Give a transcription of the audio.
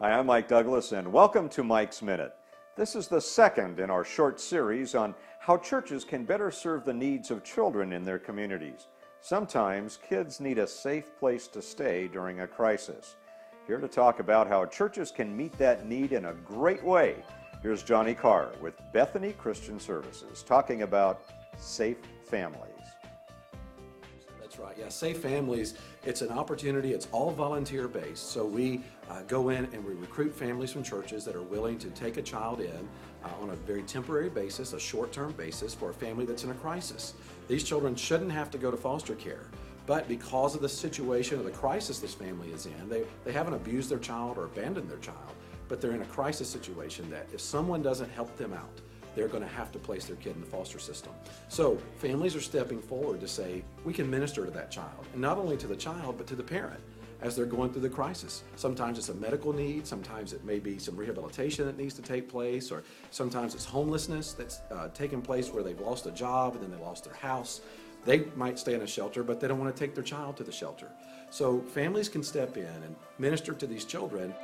Hi, I'm Mike Douglas, and welcome to Mike's Minute. This is the second in our short series on how churches can better serve the needs of children in their communities. Sometimes kids need a safe place to stay during a crisis. Here to talk about how churches can meet that need in a great way, here's Johnny Carr with Bethany Christian Services talking about safe families. Right. Yeah, Safe Families, it's an opportunity. It's all volunteer based. So we uh, go in and we recruit families from churches that are willing to take a child in uh, on a very temporary basis, a short term basis for a family that's in a crisis. These children shouldn't have to go to foster care. But because of the situation or the crisis this family is in, they, they haven't abused their child or abandoned their child, but they're in a crisis situation that if someone doesn't help them out, they're going to have to place their kid in the foster system. So families are stepping forward to say, we can minister to that child, and not only to the child, but to the parent as they're going through the crisis. Sometimes it's a medical need, sometimes it may be some rehabilitation that needs to take place, or sometimes it's homelessness that's uh, taken place where they've lost a job and then they lost their house. They might stay in a shelter, but they don't want to take their child to the shelter. So families can step in and minister to these children.